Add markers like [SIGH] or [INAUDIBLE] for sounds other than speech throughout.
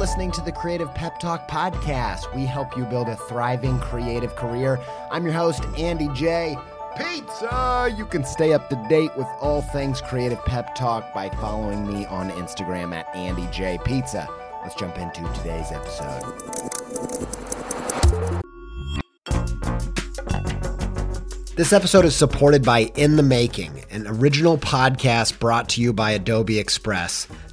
listening to the Creative Pep Talk podcast. We help you build a thriving creative career. I'm your host, Andy J. Pizza! You can stay up to date with all things Creative Pep Talk by following me on Instagram at Andy J. Pizza. Let's jump into today's episode. This episode is supported by In the Making, an original podcast brought to you by Adobe Express,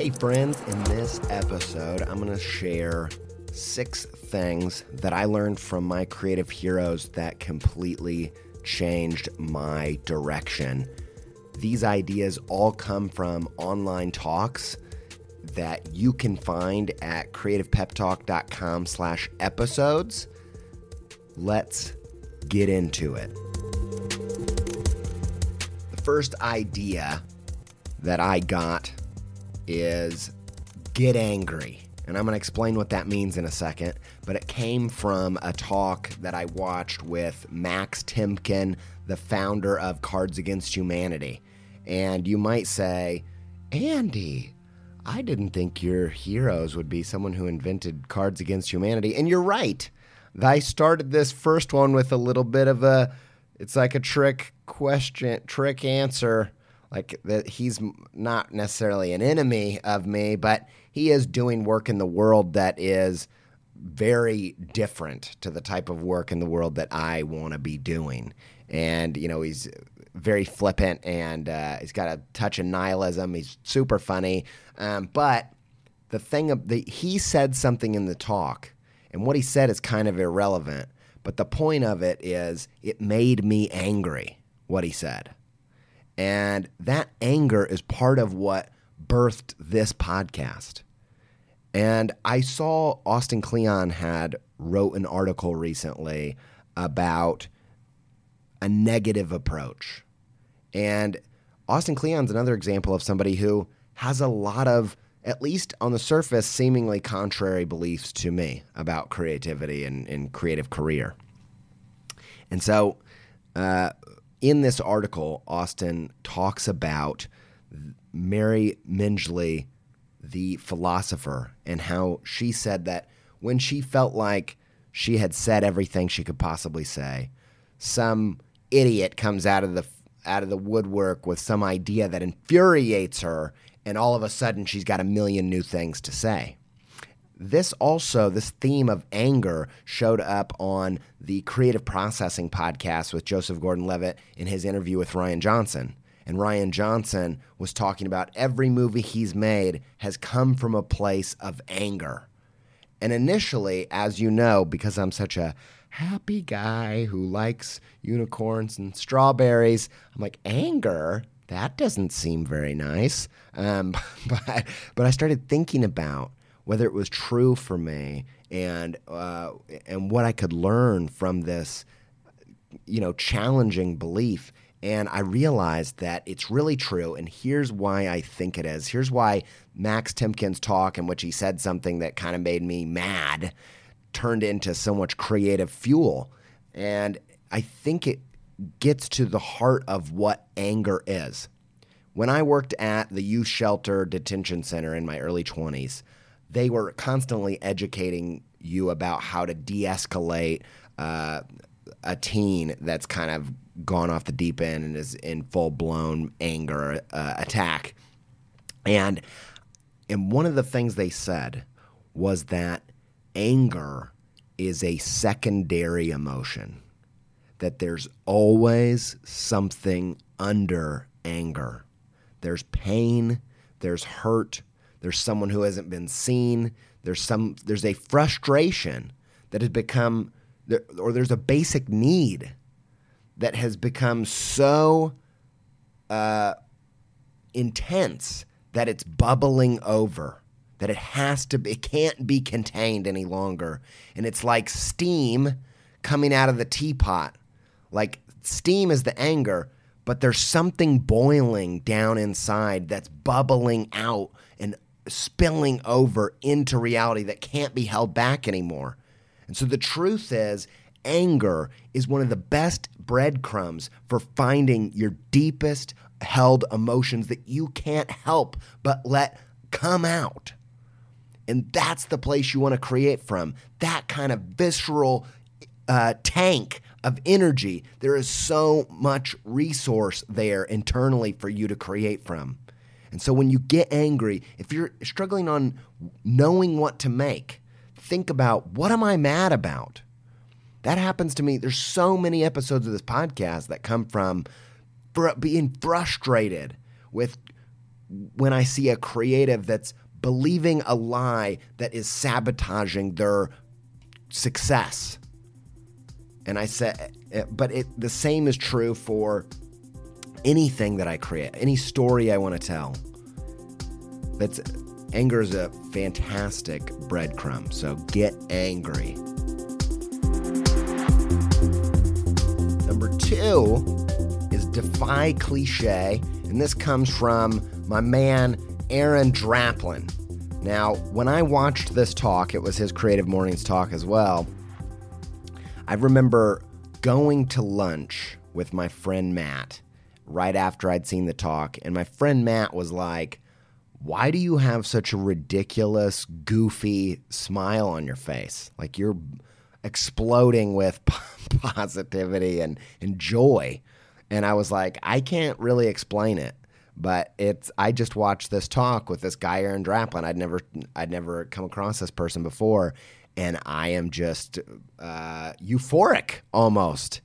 Hey, friends, in this episode, I'm going to share six things that I learned from my creative heroes that completely changed my direction. These ideas all come from online talks that you can find at creativepeptalk.com slash episodes. Let's get into it. The first idea that I got is get angry. And I'm going to explain what that means in a second. But it came from a talk that I watched with Max Temkin, the founder of Cards Against Humanity. And you might say, Andy, I didn't think your heroes would be someone who invented Cards Against Humanity. And you're right. I started this first one with a little bit of a, it's like a trick question, trick answer like that he's not necessarily an enemy of me, but he is doing work in the world that is very different to the type of work in the world that I want to be doing. And you know, he's very flippant and uh, he's got a touch of nihilism. He's super funny, um, but the thing of the he said something in the talk, and what he said is kind of irrelevant. But the point of it is, it made me angry. What he said. And that anger is part of what birthed this podcast. And I saw Austin Kleon had wrote an article recently about a negative approach. And Austin Kleon's another example of somebody who has a lot of, at least on the surface, seemingly contrary beliefs to me about creativity and, and creative career. And so, uh, in this article, Austin talks about Mary Midgley, the philosopher, and how she said that when she felt like she had said everything she could possibly say, some idiot comes out of the out of the woodwork with some idea that infuriates her, and all of a sudden she's got a million new things to say this also, this theme of anger showed up on the Creative Processing podcast with Joseph Gordon Levitt in his interview with Rian Johnson. And Rian Johnson was talking about every movie he's made has come from a place of anger. And initially, as you know, because I'm such a happy guy who likes unicorns and strawberries, I'm like, anger? That doesn't seem very nice. Um, [LAUGHS] but, but I started thinking about whether it was true for me and uh, and what I could learn from this, you know, challenging belief. And I realized that it's really true. And here's why I think it is. Here's why Max Temkin's talk, in which he said something that kind of made me mad, turned into so much creative fuel. And I think it gets to the heart of what anger is. When I worked at the youth shelter detention center in my early 20s, they were constantly educating you about how to de escalate uh, a teen that's kind of gone off the deep end and is in full blown anger uh, attack. And and one of the things they said was that anger is a secondary emotion. That there's always something under anger. There's pain, there's hurt, there's someone who hasn't been seen, there's some there's a frustration that has become or there's a basic need that has become so uh, intense that it's bubbling over that it has to be, it can't be contained any longer. And it's like steam coming out of the teapot. Like steam is the anger but there's something boiling down inside that's bubbling out spilling over into reality that can't be held back anymore and so the truth is anger is one of the best breadcrumbs for finding your deepest held emotions that you can't help but let come out. And that's the place you want to create from that kind of visceral uh, tank of energy. There is so much resource there internally for you to create from. And so when you get angry, if you're struggling on knowing what to make, think about what am I mad about? That happens to me. There's so many episodes of this podcast that come from fr- being frustrated with when I see a creative that's believing a lie that is sabotaging their success. And I said, eh, but it, the same is true for anything that I create, any story I want to tell. That's anger is a fantastic breadcrumb. So get angry. Number two is Defy Cliche, and this comes from my man Aaron Draplin. Now, when I watched this talk, it was his Creative Mornings talk as well. I remember going to lunch with my friend Matt right after I'd seen the talk, and my friend Matt was like, Why do you have such a ridiculous, goofy smile on your face? Like you're exploding with [LAUGHS] positivity and, and joy. And I was like, I can't really explain it, but it's. I just watched this talk with this guy Aaron Draplin. I'd never, I'd never come across this person before, and I am just uh, euphoric almost.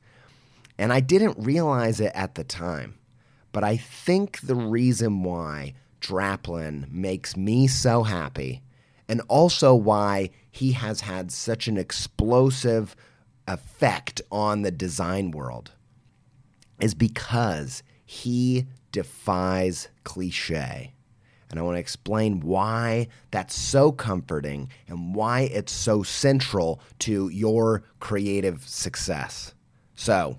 And I didn't realize it at the time, but I think the reason why Draplin makes me so happy, and also why he has had such an explosive effect on the design world is because he defies cliche. And I want to explain why that's so comforting and why it's so central to your creative success. So,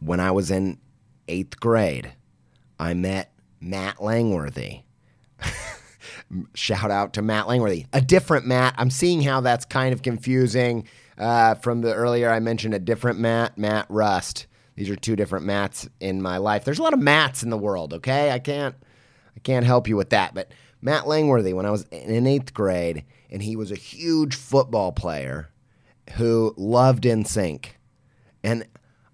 when I was in eighth grade, I met Matt Langworthy. [LAUGHS] Shout out to Matt Langworthy. A different Matt. I'm seeing how that's kind of confusing. Uh, from the earlier, I mentioned a different Matt, Matt Rust. These are two different Matts in my life. There's a lot of Matts in the world. Okay, I can't, I can't help you with that. But Matt Langworthy, when I was in eighth grade, and he was a huge football player who loved NSYNC, and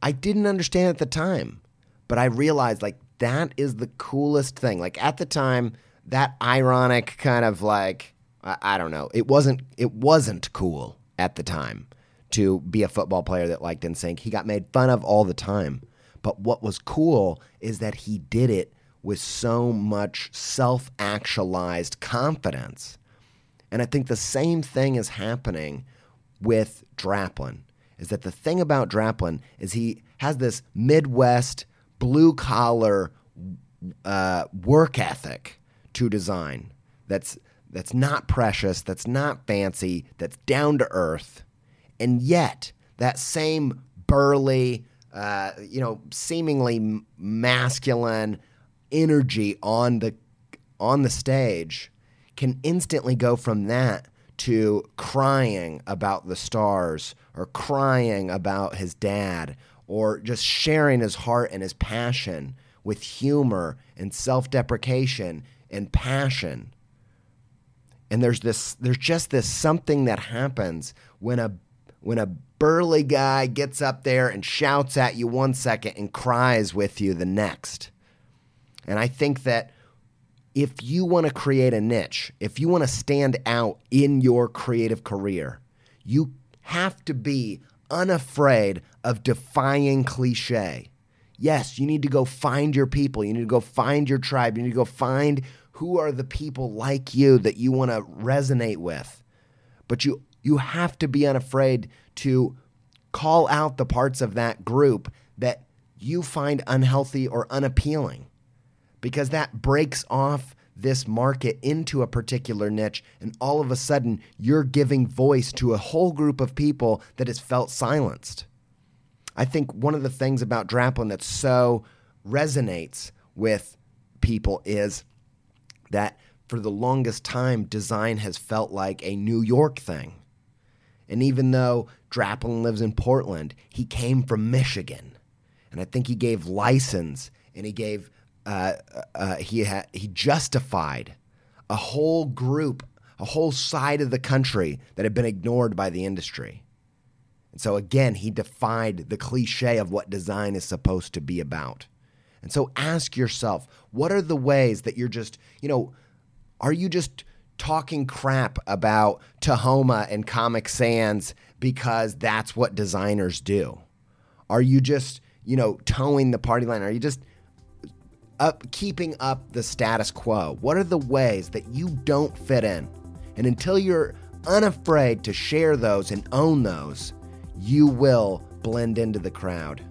I didn't understand at the time, but I realized like that is the coolest thing. Like at the time that ironic kind of like I, I don't know. It wasn't it wasn't cool at the time to be a football player that liked NSYNC. He got made fun of all the time. But what was cool is that he did it with so much self actualized confidence. And I think the same thing is happening with Draplin. Is that the thing about Draplin is he has this Midwest blue collar uh, work ethic to design that's that's not precious, that's not fancy, that's down to earth, and yet that same burly, uh, you know, seemingly masculine energy on the on the stage can instantly go from that to crying about the stars or crying about his dad or just sharing his heart and his passion with humor and self-deprecation and passion. And there's this there's just this something that happens when a when a burly guy gets up there and shouts at you one second and cries with you the next. And i think that if you want to create a niche if you want to stand out in your creative career you have to be unafraid of defying cliche. Yes you need to go find your people. You need to go find your tribe. You need to go find who are the people like you that you want to resonate with. But you you have to be unafraid to call out the parts of that group that you find unhealthy or unappealing because that breaks off this market into a particular niche and all of a sudden you're giving voice to a whole group of people that has felt silenced i think one of the things about draplin that so resonates with people is that for the longest time, design has felt like a New York thing. And even though Draplin lives in Portland, he came from Michigan. And I think he gave license and he gave, uh, uh, he, ha- he justified a whole group, a whole side of the country that had been ignored by the industry. And so again, he defied the cliche of what design is supposed to be about. And so ask yourself, what are the ways that you're just, you know, are you just talking crap about Tahoma and Comic Sans because that's what designers do? Are you just, you know, toeing the party line? Are you just up keeping up the status quo? What are the ways that you don't fit in? And until you're unafraid to share those and own those, you will blend into the crowd.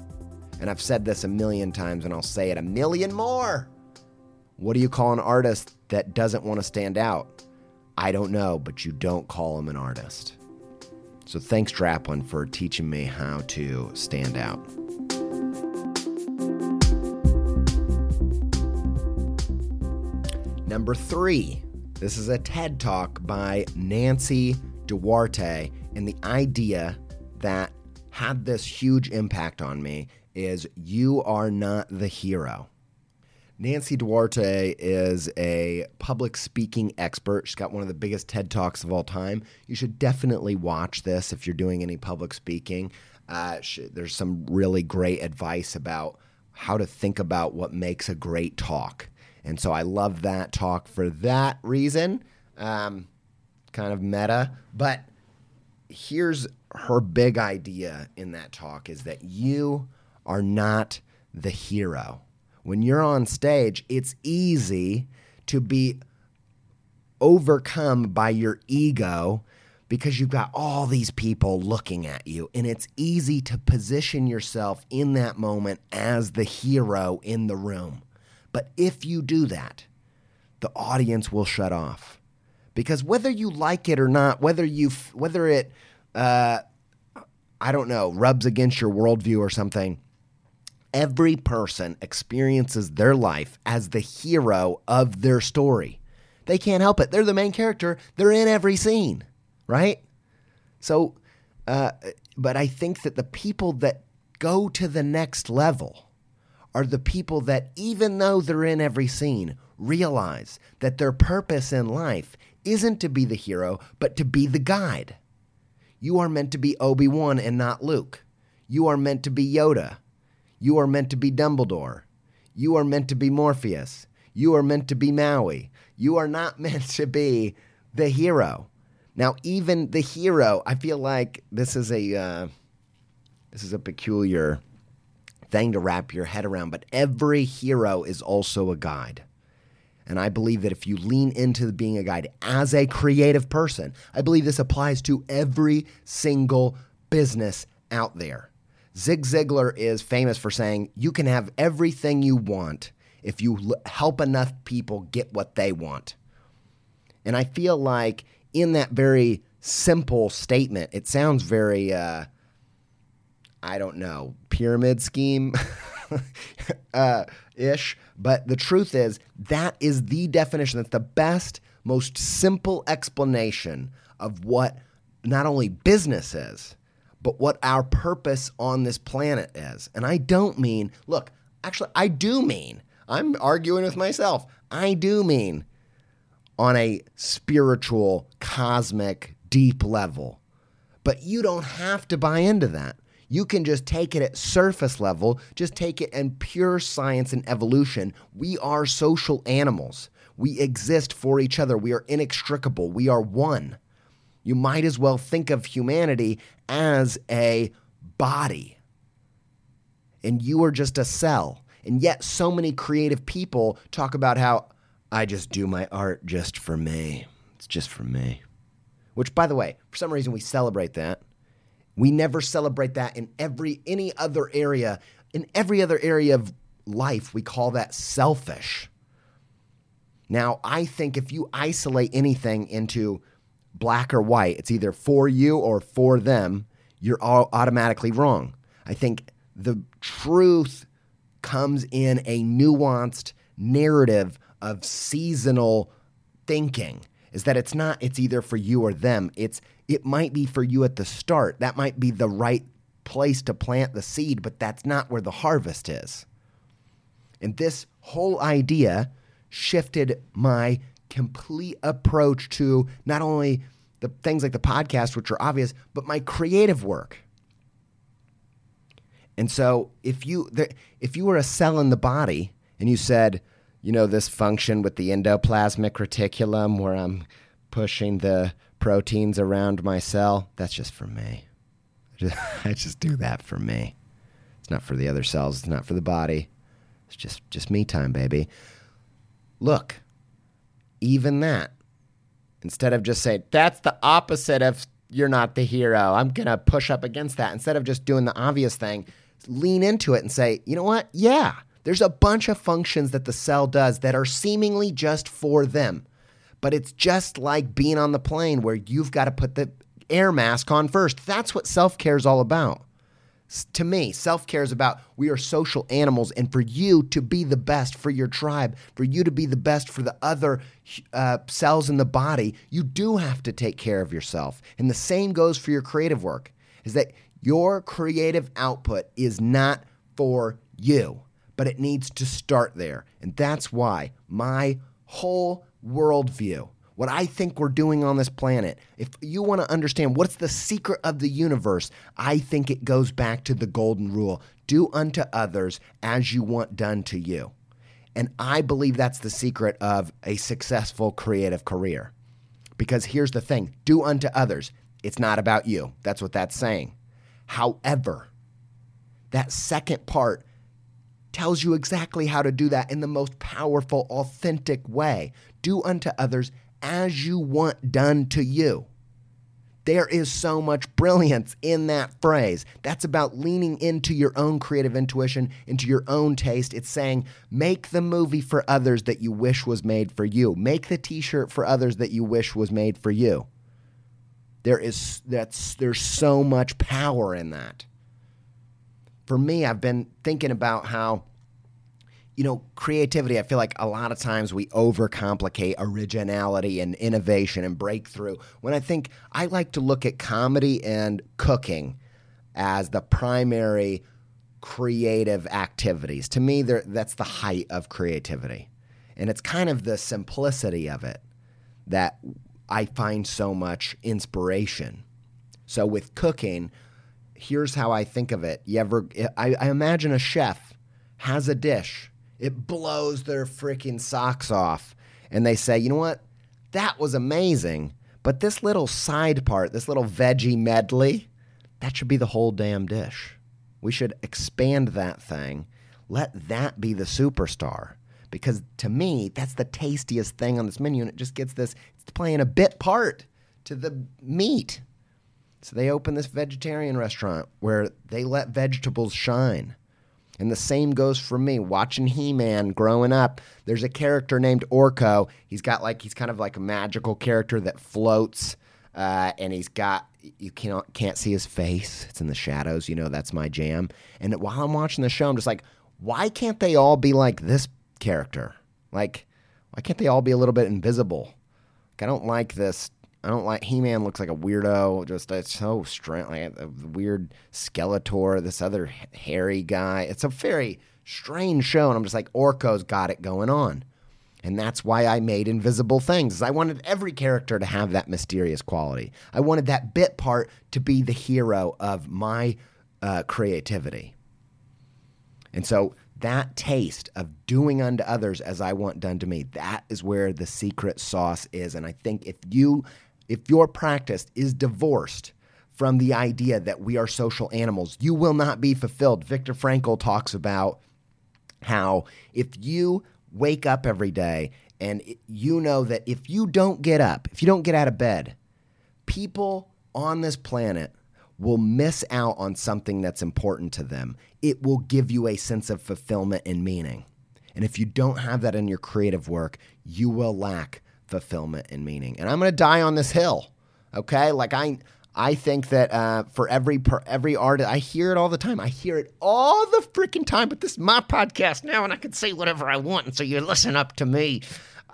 And I've said this a million times and I'll say it a million more. What do you call an artist that doesn't want to stand out? I don't know, but you don't call him an artist. So thanks, Draplin, for teaching me how to stand out. Number three, this is a TED talk by Nancy Duarte, and the idea that had this huge impact on me is you are not the hero. Nancy Duarte is a public speaking expert. She's got one of the biggest TED Talks of all time. You should definitely watch this if you're doing any public speaking. Uh, she, there's some really great advice about how to think about what makes a great talk. And so I love that talk for that reason. Um, kind of meta. But here's her big idea in that talk is that you are not the hero. When you're on stage, it's easy to be overcome by your ego because you've got all these people looking at you. And it's easy to position yourself in that moment as the hero in the room. But if you do that, the audience will shut off. Because whether you like it or not, whether you whether it uh, I don't know rubs against your worldview or something, every person experiences their life as the hero of their story. They can't help it. They're the main character. They're in every scene, right? So, uh, but I think that the people that go to the next level are the people that, even though they're in every scene, realize that their purpose in life isn't to be the hero, but to be the guide. You are meant to be Obi Wan and not Luke. You are meant to be Yoda you are meant to be Dumbledore. You are meant to be Morpheus. You are meant to be Maui. You are not [LAUGHS] meant to be the hero. Now, even the hero, I feel like this is a uh, this is a peculiar thing to wrap your head around, but every hero is also a guide. And I believe that if you lean into being a guide as a creative person, I believe this applies to every single business out there. Zig Ziglar is famous for saying, You can have everything you want if you l- help enough people get what they want. And I feel like in that very simple statement, it sounds very, uh, I don't know, pyramid scheme [LAUGHS] uh, ish. But the truth is, that is the definition. That's the best, most simple explanation of what not only business is, but what our purpose on this planet is. And I don't mean, look, actually, I do mean, I'm arguing with myself. I do mean on a spiritual, cosmic, deep level. But you don't have to buy into that. You can just take it at surface level, just take it in pure science and evolution. We are social animals. We exist for each other. We are inextricable. We are one. You might as well think of humanity as a body. And you are just a cell. And yet, so many creative people talk about how I just do my art just for me. It's just for me. Which, by the way, for some reason, we celebrate that. We never celebrate that in every any other area. In every other area of life, we call that selfish. Now, I think if you isolate anything into black or white, it's either for you or for them, you're all automatically wrong. I think the truth comes in a nuanced narrative of seasonal thinking is that it's not it's either for you or them it's it might be for you at the start. That might be the right place to plant the seed but that's not where the harvest is. And this whole idea shifted my complete approach to not only the things like the podcast which are obvious but my creative work. And so if you if you were a cell in the body and you said you know, this function with the endoplasmic reticulum where I'm pushing the proteins around my cell, that's just for me. I just, [LAUGHS] I just do that for me. It's not for the other cells, it's not for the body. It's just just me time, baby. Look, even that, instead of just saying, that's the opposite of you're not the hero, I'm going to push up against that. Instead of just doing the obvious thing, lean into it and say, you know what? Yeah, there's a bunch of functions that the cell does that are seemingly just for them. But it's just like being on the plane where you've got to put the air mask on first. That's what self care is all about. To me, self care is about we are social animals, and for you to be the best for your tribe, for you to be the best for the other uh, cells in the body, you do have to take care of yourself. And the same goes for your creative work is that your creative output is not for you but it needs to start there. And that's why my whole worldview, what I think we're doing on this planet, if you want to understand what's the secret of the universe, I think it goes back to the golden rule do unto others as you want done to you. And I believe that's the secret of a successful creative career. Because here's the thing do unto others. It's not about you. That's what that's saying. However, that second part tells you exactly how to do that in the most powerful, authentic way. Do unto others as you want done to you. There is so much brilliance in that phrase. That's about leaning into your own creative intuition, into your own taste. It's saying, make the movie for others that you wish was made for you. Make the t-shirt for others that you wish was made for you. There is that's there's so much power in that for me, I've been thinking about how, you know, creativity, I feel like a lot of times we overcomplicate originality and innovation and breakthrough. When I think I like to look at comedy and cooking as the primary creative activities. To me, that's the height of creativity. And it's kind of the simplicity of it that I find so much inspiration. So with cooking, here's how I think of it. You ever? I, I imagine a chef has a dish. It blows their freaking socks off, and they say, "You know what? That was amazing." But this little side part, this little veggie medley, that should be the whole damn dish. We should expand that thing. Let that be the superstar. Because to me, that's the tastiest thing on this menu, and it just gets this, it's playing a bit part to the meat. So they open this vegetarian restaurant where they let vegetables shine. And the same goes for me. Watching He Man growing up, there's a character named Orko. He's got like, he's kind of like a magical character that floats. Uh, and he's got, you can't, can't see his face. It's in the shadows. You know, that's my jam. And while I'm watching the show, I'm just like, why can't they all be like this character? Like, why can't they all be a little bit invisible? Like, I don't like this I don't like He Man. Looks like a weirdo. Just it's so strange. Like a weird Skeletor. This other hairy guy. It's a very strange show, and I'm just like Orko's got it going on, and that's why I made Invisible Things. I wanted every character to have that mysterious quality. I wanted that bit part to be the hero of my uh, creativity, and so that taste of doing unto others as I want done to me, that is where the secret sauce is. And I think if you if your practice is divorced from the idea that we are social animals, you will not be fulfilled. Viktor Frankl talks about how if you wake up every day and you know that if you don't get up, if you don't get out of bed, people on this planet will miss out on something that's important to them. It will give you a sense of fulfillment and meaning. And if you don't have that in your creative work, you will lack fulfillment and meaning. And I'm going to die on this hill. Okay? Like I I think that uh, for every per, every artist, I hear it all the time. I hear it all the freaking time. But this is my podcast now, and I can say whatever I want. And so you listen up to me.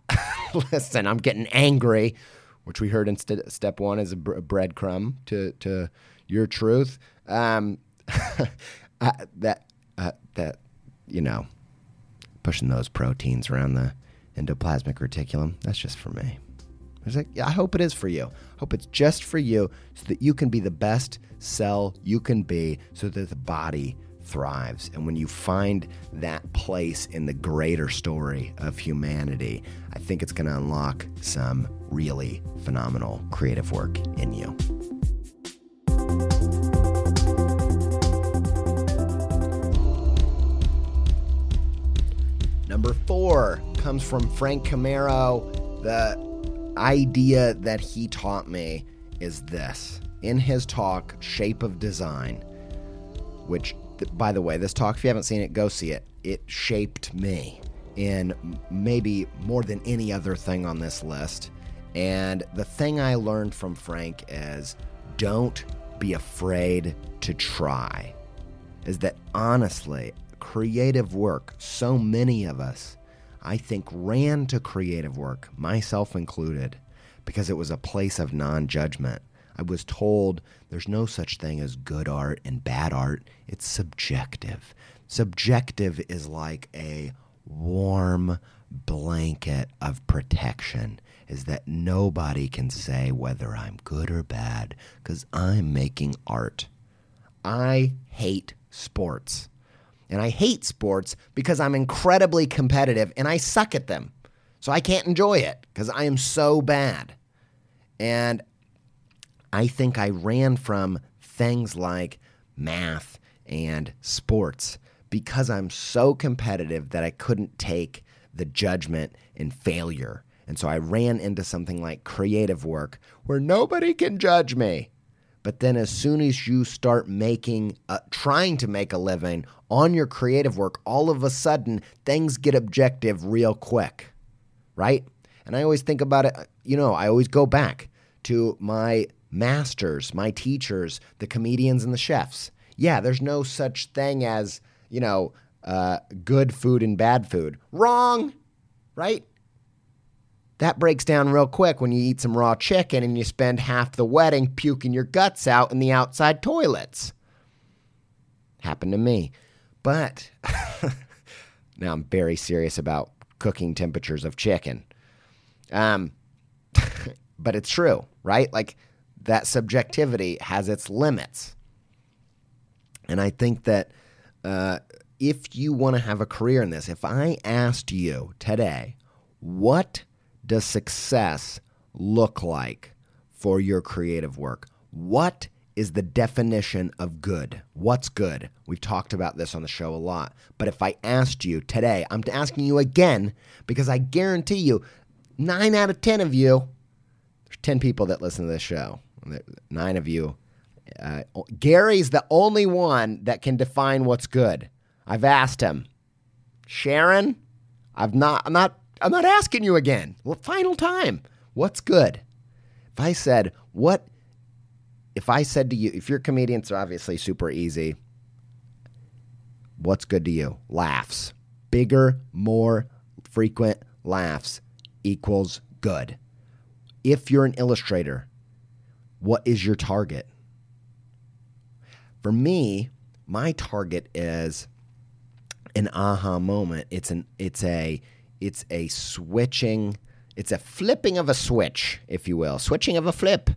[LAUGHS] listen, I'm getting angry, which we heard in st- step one is a, br- a breadcrumb to to your truth. Um, I, [LAUGHS] that uh, that you know, pushing those proteins around the endoplasmic reticulum. That's just for me. I was like, yeah, I hope it is for you. I hope it's just for you so that you can be the best cell you can be so that the body thrives. And when you find that place in the greater story of humanity, I think it's going to unlock some really phenomenal creative work in you. Number four, comes from Frank Chimero. The idea that he taught me is this. In his talk, Shape of Design, which, by the way, this talk, if you haven't seen it, go see it. It shaped me in maybe more than any other thing on this list. And the thing I learned from Frank is don't be afraid to try. Is that honestly, creative work, so many of us I think, ran to creative work, myself included, because it was a place of non judgment. I was told there's no such thing as good art and bad art, it's subjective. Subjective is like a warm blanket of protection is that nobody can say whether I'm good or bad because I'm making art. I hate sports. And I hate sports because I'm incredibly competitive and I suck at them. So I can't enjoy it because I am so bad. And I think I ran from things like math and sports because I'm so competitive that I couldn't take the judgment and failure. And so I ran into something like creative work where nobody can judge me. But then, as soon as you start making, uh, trying to make a living on your creative work, all of a sudden things get objective real quick, right? And I always think about it, you know, I always go back to my masters, my teachers, the comedians and the chefs. Yeah, there's no such thing as, you know, uh, good food and bad food. Wrong, right? That breaks down real quick when you eat some raw chicken and you spend half the wedding puking your guts out in the outside toilets. Happened to me. But [LAUGHS] now I'm very serious about cooking temperatures of chicken. Um, [LAUGHS] but it's true, right? Like that subjectivity has its limits. And I think that uh, if you want to have a career in this, if I asked you today, what does success look like for your creative work? What is the definition of good. What's good? We've talked about this on the show a lot. But if I asked you today, I'm asking you again because I guarantee you, nine out of 10 of you, there's 10 people that listen to this show, nine of you. Uh, Gary's the only one that can define what's good. I've asked him. Sharon, I've not, I'm not, I'm not asking you again. Well, final time. What's good? If I said, what if I said to you, if your comedians are obviously super easy, what's good to you? Laughs. Bigger, more frequent laughs equals good. If you're an illustrator, what is your target? For me, my target is an aha moment. It's an it's a it's a switching, it's a flipping of a switch, if you will, switching of a flip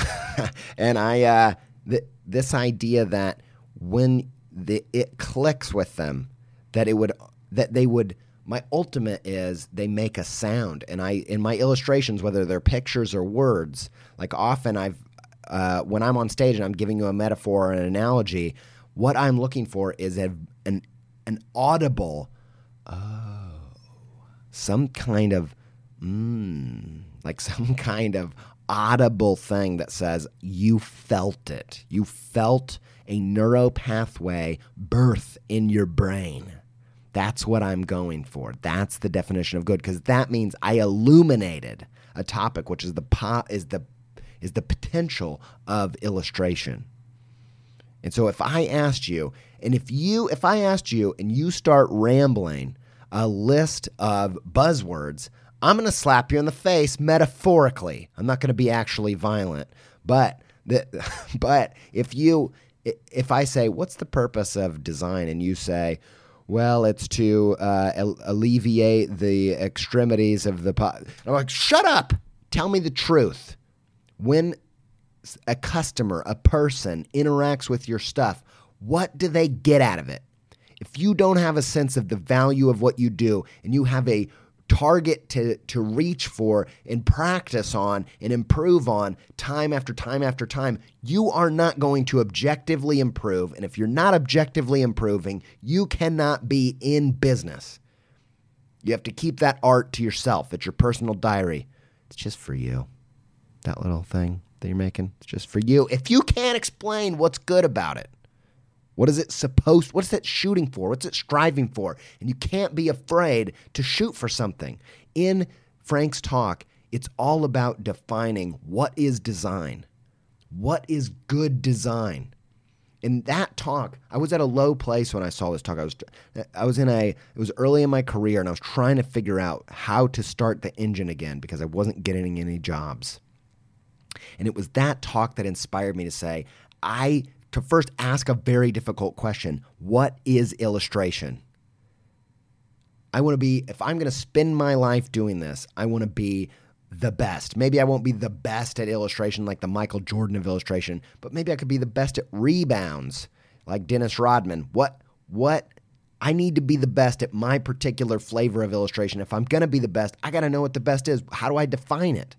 [LAUGHS] and I, uh, th- this idea that when the, it clicks with them, that it would, that they would, my ultimate is they make a sound. And I, in my illustrations, whether they're pictures or words, like often I've, uh, when I'm on stage and I'm giving you a metaphor or an analogy, what I'm looking for is a, an, an audible, oh, some kind of, mm, like [LAUGHS] some kind of audible thing that says you felt it. You felt a neural pathway birth in your brain. That's what I'm going for. That's the definition of good because that means I illuminated a topic which is the po- is the is the potential of illustration. And so if I asked you and if you if I asked you and you start rambling a list of buzzwords I'm going to slap you in the face metaphorically. I'm not going to be actually violent, but the, [LAUGHS] but if you if I say what's the purpose of design and you say well, it's to uh, alleviate the extremities of the. pot. I'm like, shut up! Tell me the truth. When a customer, a person interacts with your stuff, what do they get out of it? If you don't have a sense of the value of what you do and you have a target to, to reach for and practice on and improve on time after time after time, you are not going to objectively improve. And if you're not objectively improving, you cannot be in business. You have to keep that art to yourself. It's your personal diary. It's just for you. That little thing that you're making, it's just for you. If you can't explain what's good about it, what is it supposed what's it shooting for? What's it striving for? And you can't be afraid to shoot for something. In Frank's talk, it's all about defining what is design. What is good design? In that talk, I was at a low place when I saw this talk. I was I was in a it was early in my career and I was trying to figure out how to start the engine again because I wasn't getting any jobs. And it was that talk that inspired me to say, I to first ask a very difficult question What is illustration? I want to be, if I'm going to spend my life doing this, I want to be the best. Maybe I won't be the best at illustration like the Michael Jordan of illustration, but maybe I could be the best at rebounds like Dennis Rodman. What, what, I need to be the best at my particular flavor of illustration. If I'm going to be the best, I got to know what the best is. How do I define it?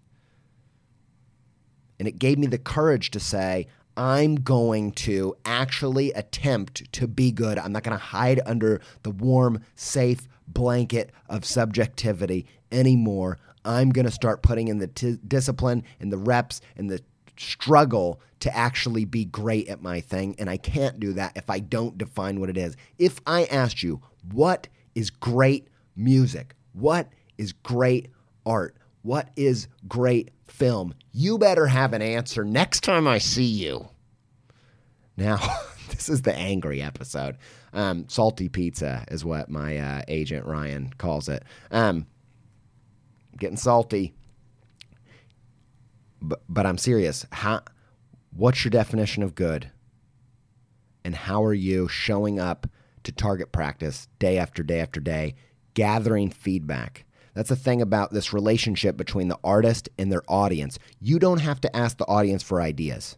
And it gave me the courage to say, I'm going to actually attempt to be good. I'm not going to hide under the warm, safe blanket of subjectivity anymore. I'm going to start putting in the t- discipline and the reps and the struggle to actually be great at my thing. And I can't do that if I don't define what it is. If I asked you, what is great music? What is great art? What is great film? You better have an answer next time I see you. Now, [LAUGHS] this is the angry episode. Um, salty pizza is what my uh, agent Ryan calls it. Um, getting salty. But, but I'm serious. How, what's your definition of good? And how are you showing up to target practice day after day after day, gathering feedback? That's the thing about this relationship between the artist and their audience. You don't have to ask the audience for ideas.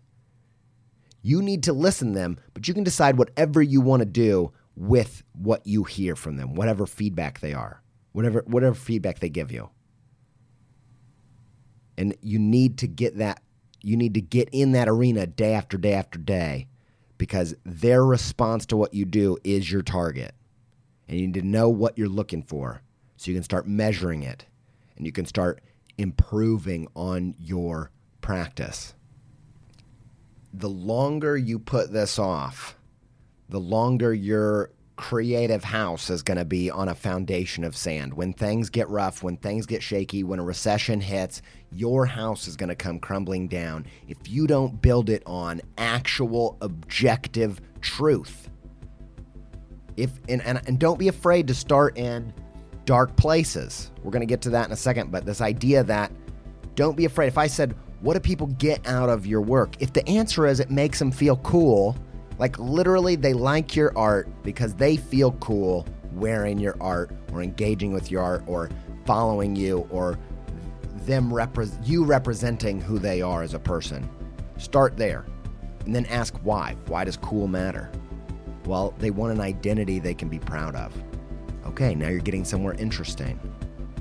You need to listen to them, but you can decide whatever you want to do with what you hear from them, whatever feedback they are, whatever whatever feedback they give you. And you need to get that you need to get in that arena day after day after day because their response to what you do is your target. And you need to know what you're looking for so you can start measuring it and you can start improving on your practice. The longer you put this off, the longer your creative house is going to be on a foundation of sand. When things get rough, when things get shaky, when a recession hits, your house is going to come crumbling down if you don't build it on actual objective truth. If and, and, and don't be afraid to start in dark places. We're going to get to that in a second, but this idea that don't be afraid. If I said, "What do people get out of your work?" If the answer is it makes them feel cool, like literally, they like your art because they feel cool wearing your art or engaging with your art or following you or them repre- you representing who they are as a person. Start there and then ask why. Why does cool matter? Well, they want an identity they can be proud of. Okay, now you're getting somewhere interesting.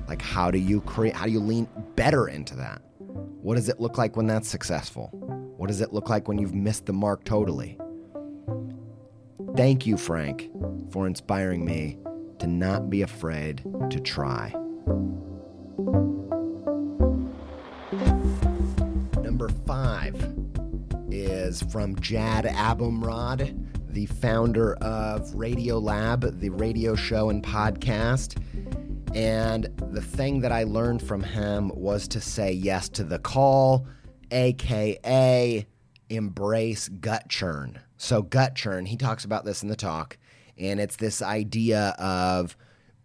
Like how do you create how do you lean better into that? What does it look like when that's successful? What does it look like when you've missed the mark totally? Thank you, Frank, for inspiring me to not be afraid to try. Number five is from Jad Abumrad, the founder of Radiolab, the radio show and podcast. And the thing that I learned from him was to say yes to the call, aka embrace gut churn. So, gut churn, he talks about this in the talk, and it's this idea of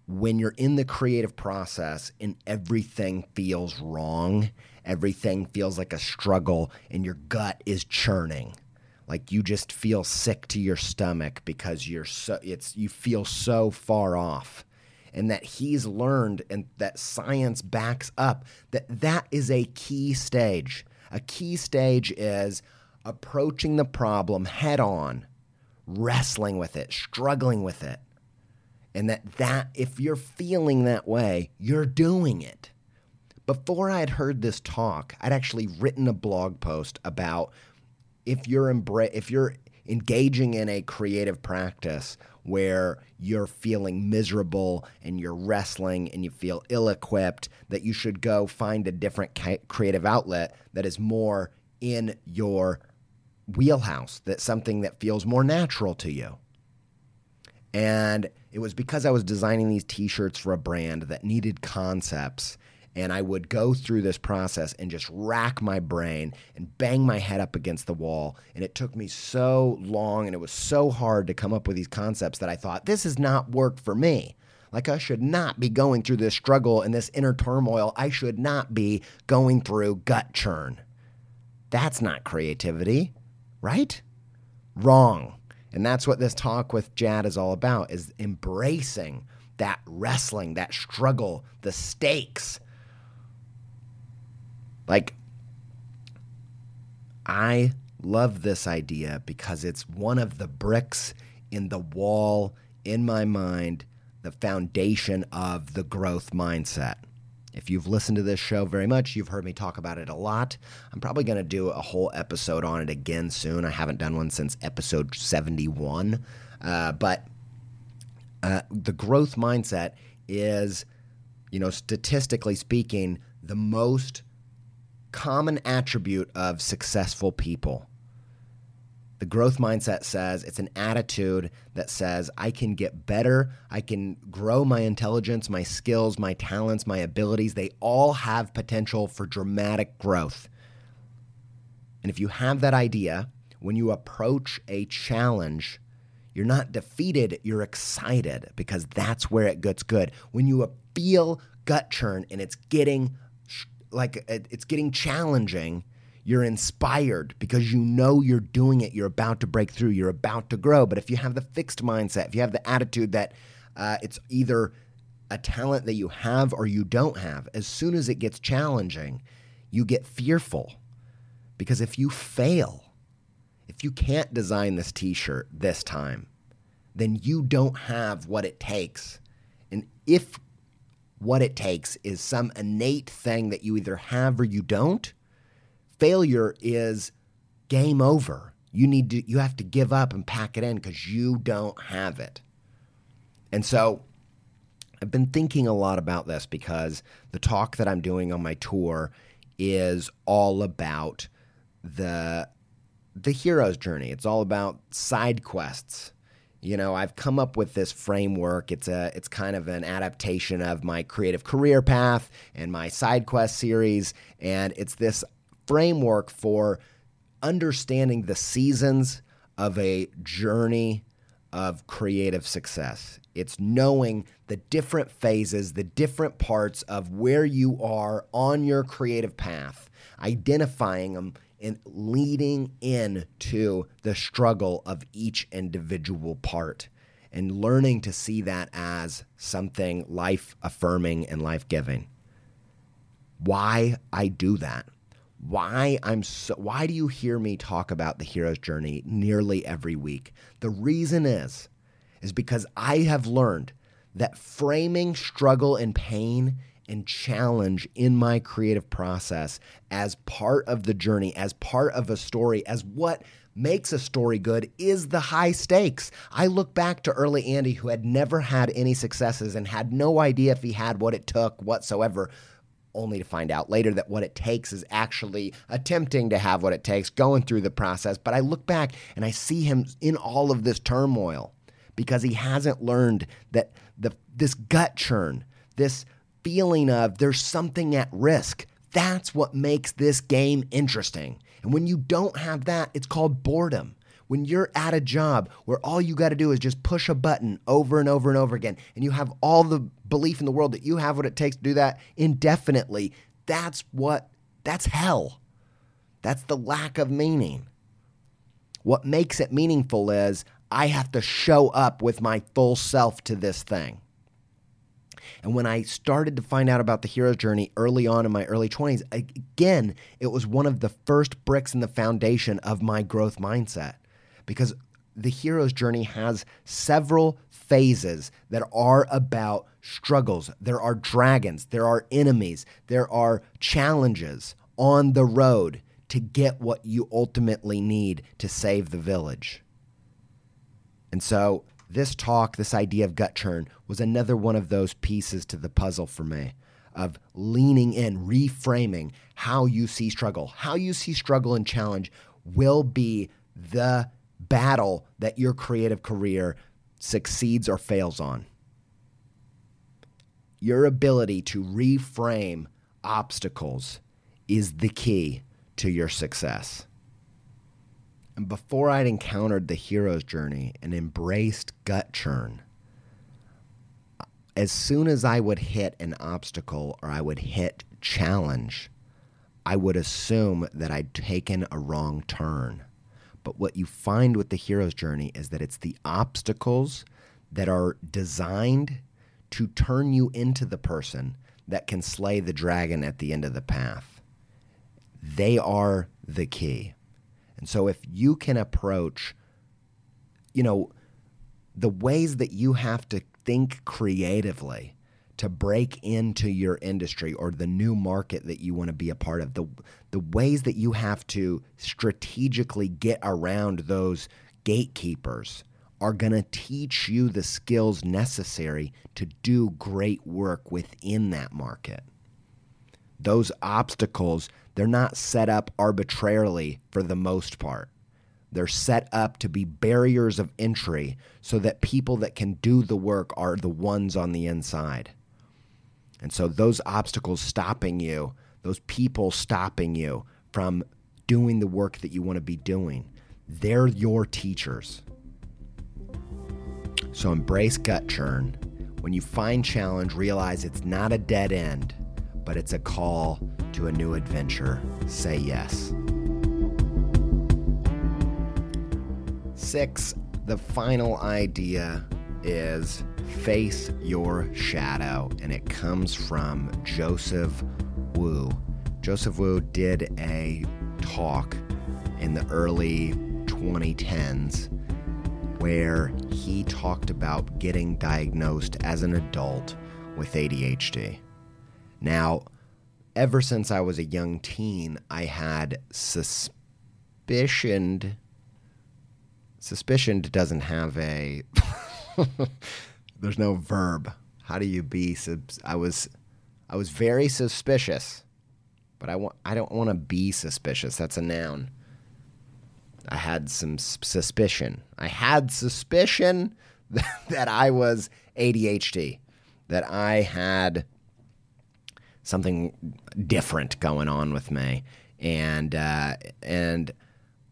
when you're in the creative process and everything feels wrong, everything feels like a struggle, and your gut is churning. Like you just feel sick to your stomach because you're so it's you feel so far off and that he's learned and that science backs up that that is a key stage. A key stage is approaching the problem head on, wrestling with it, struggling with it. And that that if you're feeling that way, you're doing it. Before I had heard this talk, I'd actually written a blog post about if you're embra- if you're engaging in a creative practice where you're feeling miserable and you're wrestling and you feel ill equipped, that you should go find a different creative outlet that is more in your wheelhouse, that's something that feels more natural to you. And it was because I was designing these t shirts for a brand that needed concepts. And I would go through this process and just rack my brain and bang my head up against the wall. And it took me so long and it was so hard to come up with these concepts that I thought, this has not worked for me. Like, I should not be going through this struggle and this inner turmoil. I should not be going through gut churn. That's not creativity right? Wrong. And that's what this talk with Jad is all about is embracing that wrestling, that struggle, the stakes. Like I love this idea because it's one of the bricks in the wall in my mind, the foundation of the growth mindset. If you've listened to this show very much, you've heard me talk about it a lot. I'm probably going to do a whole episode on it again soon. I haven't done one since episode 71. Uh, but uh, the growth mindset is, you know, statistically speaking, the most common attribute of successful people. The growth mindset says it's an attitude that says I can get better, I can grow my intelligence, my skills, my talents, my abilities. They all have potential for dramatic growth. And if you have that idea, when you approach a challenge, you're not defeated, you're excited because that's where it gets good. When you feel gut churn and it's getting like it's getting challenging, you're inspired because you know you're doing it. You're about to break through. You're about to grow. But if you have the fixed mindset, if you have the attitude that uh, it's either a talent that you have or you don't have, as soon as it gets challenging, you get fearful. Because if you fail, if you can't design this t shirt this time, then you don't have what it takes. And if what it takes is some innate thing that you either have or you don't, failure is game over. You need to you have to give up and pack it in because you don't have it. And so I've been thinking a lot about this because the talk that I'm doing on my tour is all about the the hero's journey. It's all about side quests. You know, I've come up with this framework. It's a it's kind of an adaptation of my creative career path and my side quest series and it's this framework for understanding the seasons of a journey of creative success. It's knowing the different phases, the different parts of where you are on your creative path, identifying them and leading into the struggle of each individual part and learning to see that as something life affirming and life giving. Why I do that why I'm so why do you hear me talk about the hero's journey nearly every week? The reason is is because I have learned that framing struggle and pain and challenge in my creative process as part of the journey, as part of a story, as what makes a story good is the high stakes. I look back to early Andy, who had never had any successes and had no idea if he had what it took whatsoever only to find out later that what it takes is actually attempting to have what it takes, going through the process. But I look back and I see him in all of this turmoil because he hasn't learned that the this gut churn, this feeling of there's something at risk. That's what makes this game interesting. And when you don't have that, it's called boredom when you're at a job where all you got to do is just push a button over and over and over again, and you have all the belief in the world that you have what it takes to do that indefinitely, that's what, that's hell. That's the lack of meaning. What makes it meaningful is I have to show up with my full self to this thing. And when I started to find out about the hero's journey early on in my early 20s, again, it was one of the first bricks in the foundation of my growth mindset because the hero's journey has several phases that are about struggles. There are dragons, there are enemies, there are challenges on the road to get what you ultimately need to save the village. And so, this talk, this idea of gut churn, was another one of those pieces to the puzzle for me of leaning in, reframing how you see struggle. How you see struggle and challenge will be the battle that your creative career succeeds or fails on. Your ability to reframe obstacles is the key to your success. And before I'd encountered the hero's journey and embraced gut churn, as soon as I would hit an obstacle or I would hit challenge, I would assume that I'd taken a wrong turn. But what you find with the hero's journey is that it's the obstacles that are designed to turn you into the person that can slay the dragon at the end of the path. They are the key. And so if you can approach, you know, the ways that you have to think creatively to break into your industry or the new market that you want to be a part of, the, the ways that you have to strategically get around those gatekeepers are going to teach you the skills necessary to do great work within that market. Those obstacles, they're not set up arbitrarily for the most part. They're set up to be barriers of entry so that people that can do the work are the ones on the inside. And so those obstacles stopping you, those people stopping you from doing the work that you want to be doing, they're your teachers. So embrace gut churn. When you find challenge, realize it's not a dead end, but it's a call to a new adventure. Say yes. Six, the final idea is Face Your Shadow, and it comes from Joseph Wu. Joseph Wu did a talk in the early 2010s where he talked about getting diagnosed as an adult with ADHD. Now, ever since I was a young teen, I had suspicioned. Suspicioned doesn't have a. [LAUGHS] there's no verb. How do you be? I was, I was very suspicious, but I want. I don't want to be suspicious. That's a noun. I had some suspicion. I had suspicion [LAUGHS] that I was ADHD, that I had something different going on with me, and uh, and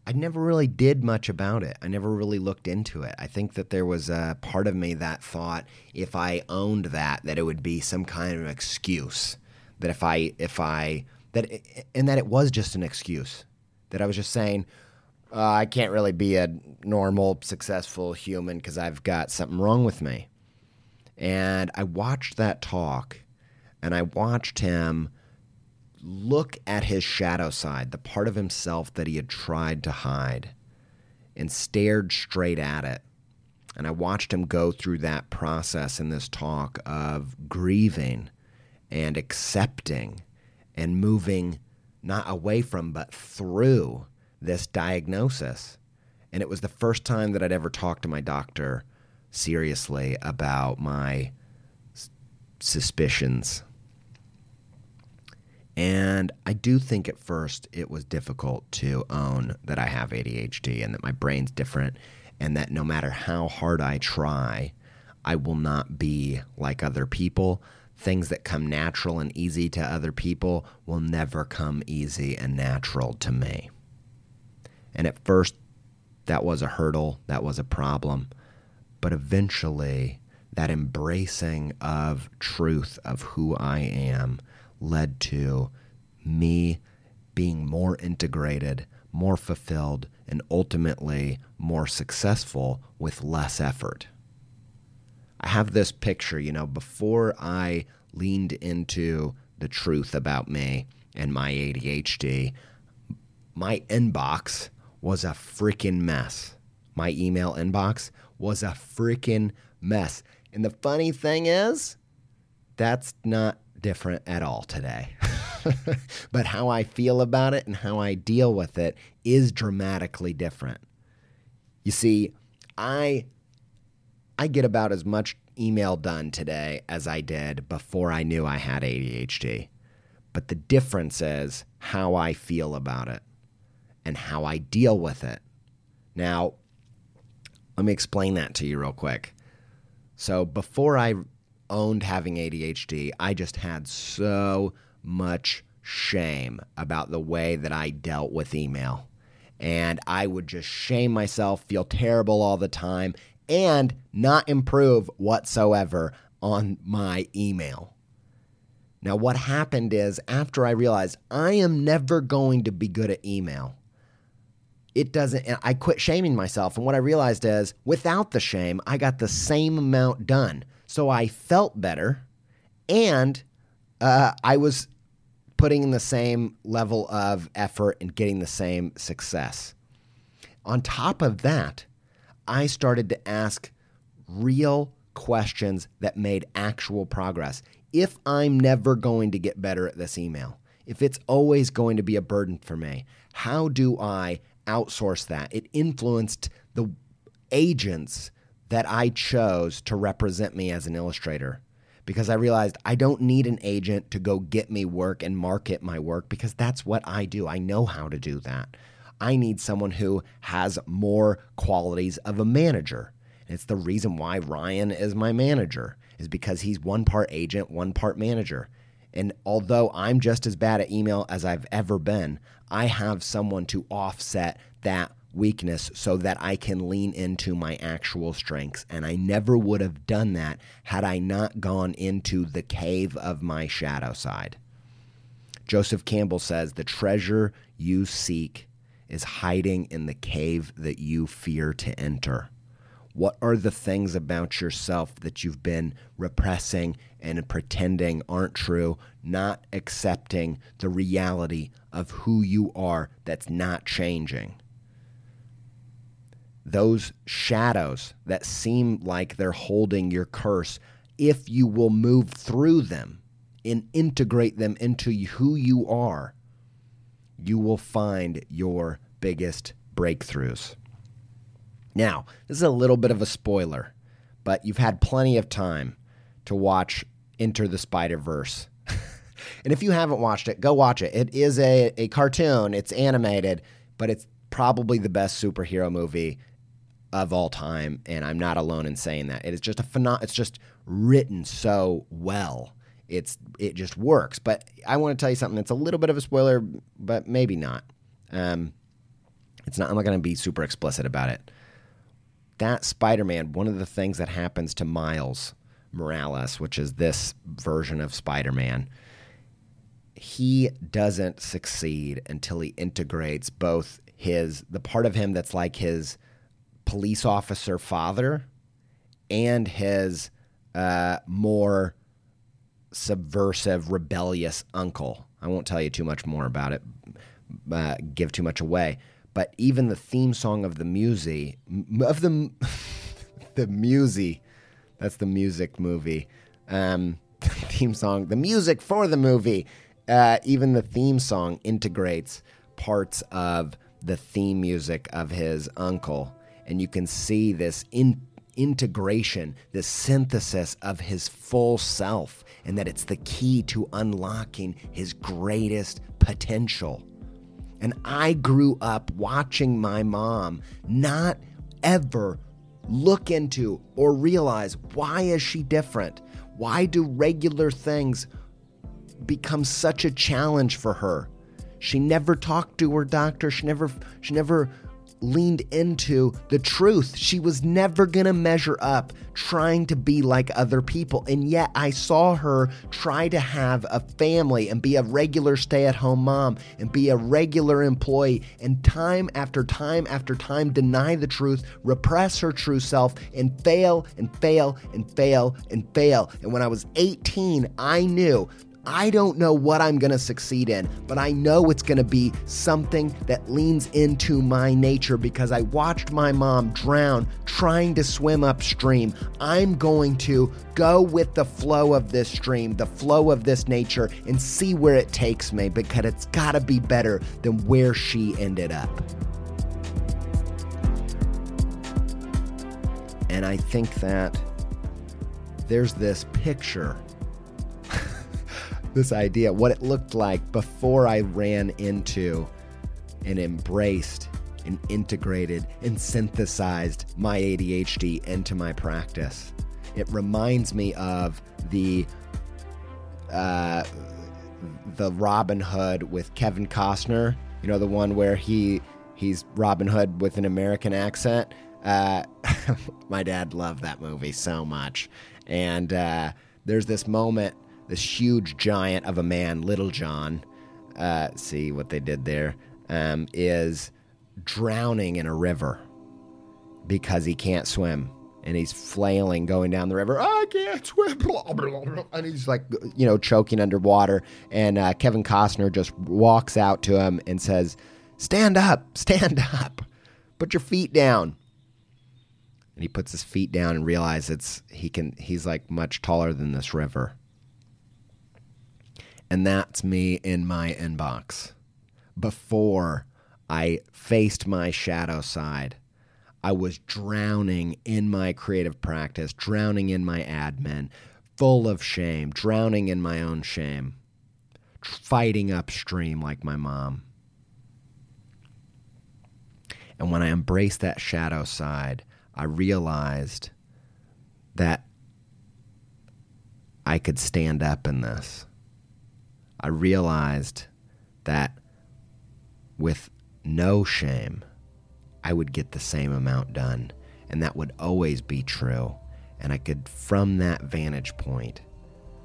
I never really did much about it. I never really looked into it. I think that there was a part of me that thought if I owned that, that it would be some kind of excuse. That if I if I that and that it was just an excuse. That I was just saying, uh, I can't really be a normal, successful human because I've got something wrong with me. And I watched that talk and I watched him look at his shadow side, the part of himself that he had tried to hide, and stared straight at it. And I watched him go through that process in this talk of grieving and accepting and moving not away from, but through this diagnosis. And it was the first time that I'd ever talked to my doctor seriously about my suspicions. And I do think at first it was difficult to own that I have ADHD and that my brain's different and that no matter how hard I try, I will not be like other people. Things that come natural and easy to other people will never come easy and natural to me. And at first, that was a hurdle, that was a problem. But eventually, that embracing of truth of who I am led to me being more integrated, more fulfilled, and ultimately more successful with less effort. I have this picture, you know, before I leaned into the truth about me and my ADHD, my inbox was a freaking mess. My email inbox was a freaking mess. And the funny thing is, that's not different at all today. [LAUGHS] but how I feel about it and how I deal with it is dramatically different. You see, I I get about as much email done today as I did before I knew I had ADHD. But the difference is how I feel about it and how I deal with it. Now, let me explain that to you real quick. So, before I owned having ADHD, I just had so much shame about the way that I dealt with email. And I would just shame myself, feel terrible all the time, and not improve whatsoever on my email. Now, what happened is after I realized I am never going to be good at email, it doesn't i quit shaming myself and what i realized is without the shame i got the same amount done so i felt better and uh, i was putting in the same level of effort and getting the same success on top of that i started to ask real questions that made actual progress if i'm never going to get better at this email if it's always going to be a burden for me how do i outsource that. It influenced the agents that I chose to represent me as an illustrator because I realized I don't need an agent to go get me work and market my work because that's what I do. I know how to do that. I need someone who has more qualities of a manager. And it's the reason why Ryan is my manager is because he's one part agent, one part manager. And although I'm just as bad at email as I've ever been, I have someone to offset that weakness so that I can lean into my actual strengths. And I never would have done that had I not gone into the cave of my shadow side. Joseph Campbell says the treasure you seek is hiding in the cave that you fear to enter. What are the things about yourself that you've been repressing and pretending aren't true, not accepting the reality of who you are that's not changing? Those shadows that seem like they're holding your curse, if you will move through them and integrate them into who you are, you will find your biggest breakthroughs. Now, this is a little bit of a spoiler, but you've had plenty of time to watch Enter the Spider Verse. [LAUGHS] and if you haven't watched it, go watch it. It is a, a cartoon, it's animated, but it's probably the best superhero movie of all time, and I'm not alone in saying that. It is just a phenom- it's just written so well. It's it just works. But I want to tell you something that's a little bit of a spoiler, but maybe not. Um, it's not. I'm not going to be super explicit about it that Spider Man, one of the things that happens to Miles Morales, which is this version of Spider Man, he doesn't succeed until he integrates both his, the part of him that's like his police officer father and his uh, more subversive, rebellious uncle. I won't tell you too much more about it, uh, give too much away but even the theme song of the music of the [LAUGHS] the music that's the music movie um, [LAUGHS] theme song the music for the movie uh, even the theme song integrates parts of the theme music of his uncle and you can see this in integration this synthesis of his full self and that it's the key to unlocking his greatest potential and I grew up watching my mom not ever look into or realize why is she different? Why do regular things become such a challenge for her? She never talked to her doctor. She never she never leaned into the truth. She was never going to measure up trying to be like other people. And yet I saw her try to have a family and be a regular stay at home mom and be a regular employee and time after time after time deny the truth, repress her true self, and fail and fail and fail and fail. And when I was 18, I knew I don't know what I'm going to succeed in, but I know it's going to be something that leans into my nature because I watched my mom drown trying to swim upstream. I'm going to go with the flow of this stream, the flow of this nature, and see where it takes me because it's got to be better than where she ended up. And I think that there's this picture this idea, what it looked like before I ran into and embraced and integrated and synthesized my ADHD into my practice. It reminds me of the uh, the Robin Hood with Kevin Costner. You know the one where he he's Robin Hood with an American accent. Uh, [LAUGHS] my dad loved that movie so much, and uh, there's this moment this huge giant of a man, Little John, uh, see what they did there, um, is drowning in a river because he can't swim. And he's flailing going down the river. I can't swim. [LAUGHS] Blah, blah, blah. And he's like, you know, choking underwater. And uh, Kevin Costner just walks out to him and says, Stand up, stand [LAUGHS] up, put your feet down. And he puts his feet down and realizes it's he can he's like much taller than this river and that's me in my inbox. Before I faced my shadow side, I was drowning in my creative practice, drowning in my admin, full of shame, drowning in my own shame, fighting upstream like my mom. And when I embraced that shadow side, I realized that I could stand up in this. I realized that with no shame, I would get the same amount done. And that would always be true. And I could, from that vantage point,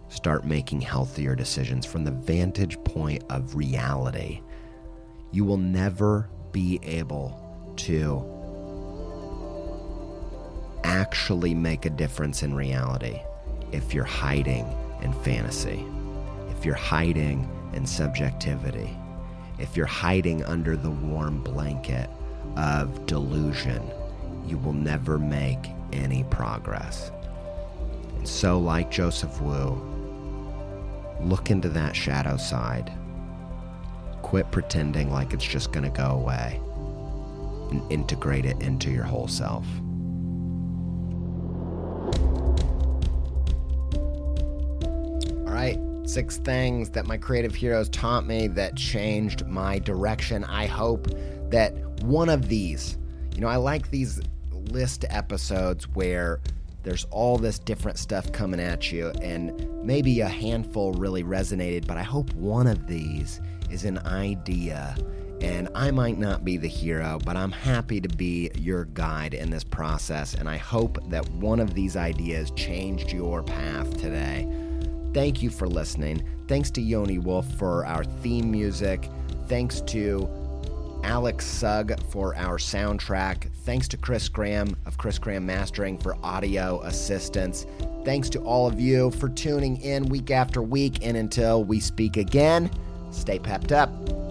start making healthier decisions from the vantage point of reality. You will never be able to actually make a difference in reality if you're hiding in fantasy if you're hiding in subjectivity, if you're hiding under the warm blanket of delusion, you will never make any progress. And so, like Joseph Wu, look into that shadow side. Quit pretending like it's just going to go away and integrate it into your whole self. All right, six things that my creative heroes taught me that changed my direction. I hope that one of these, you know, I like these list episodes where there's all this different stuff coming at you, and maybe a handful really resonated, but I hope one of these is an idea. And I might not be the hero, but I'm happy to be your guide in this process. And I hope that one of these ideas changed your path today. Thank you for listening. Thanks to Yoni Wolf for our theme music. Thanks to Alex Sugg for our soundtrack. Thanks to Chris Graham of Chris Graham Mastering for audio assistance. Thanks to all of you for tuning in week after week. And until we speak again, stay pepped up.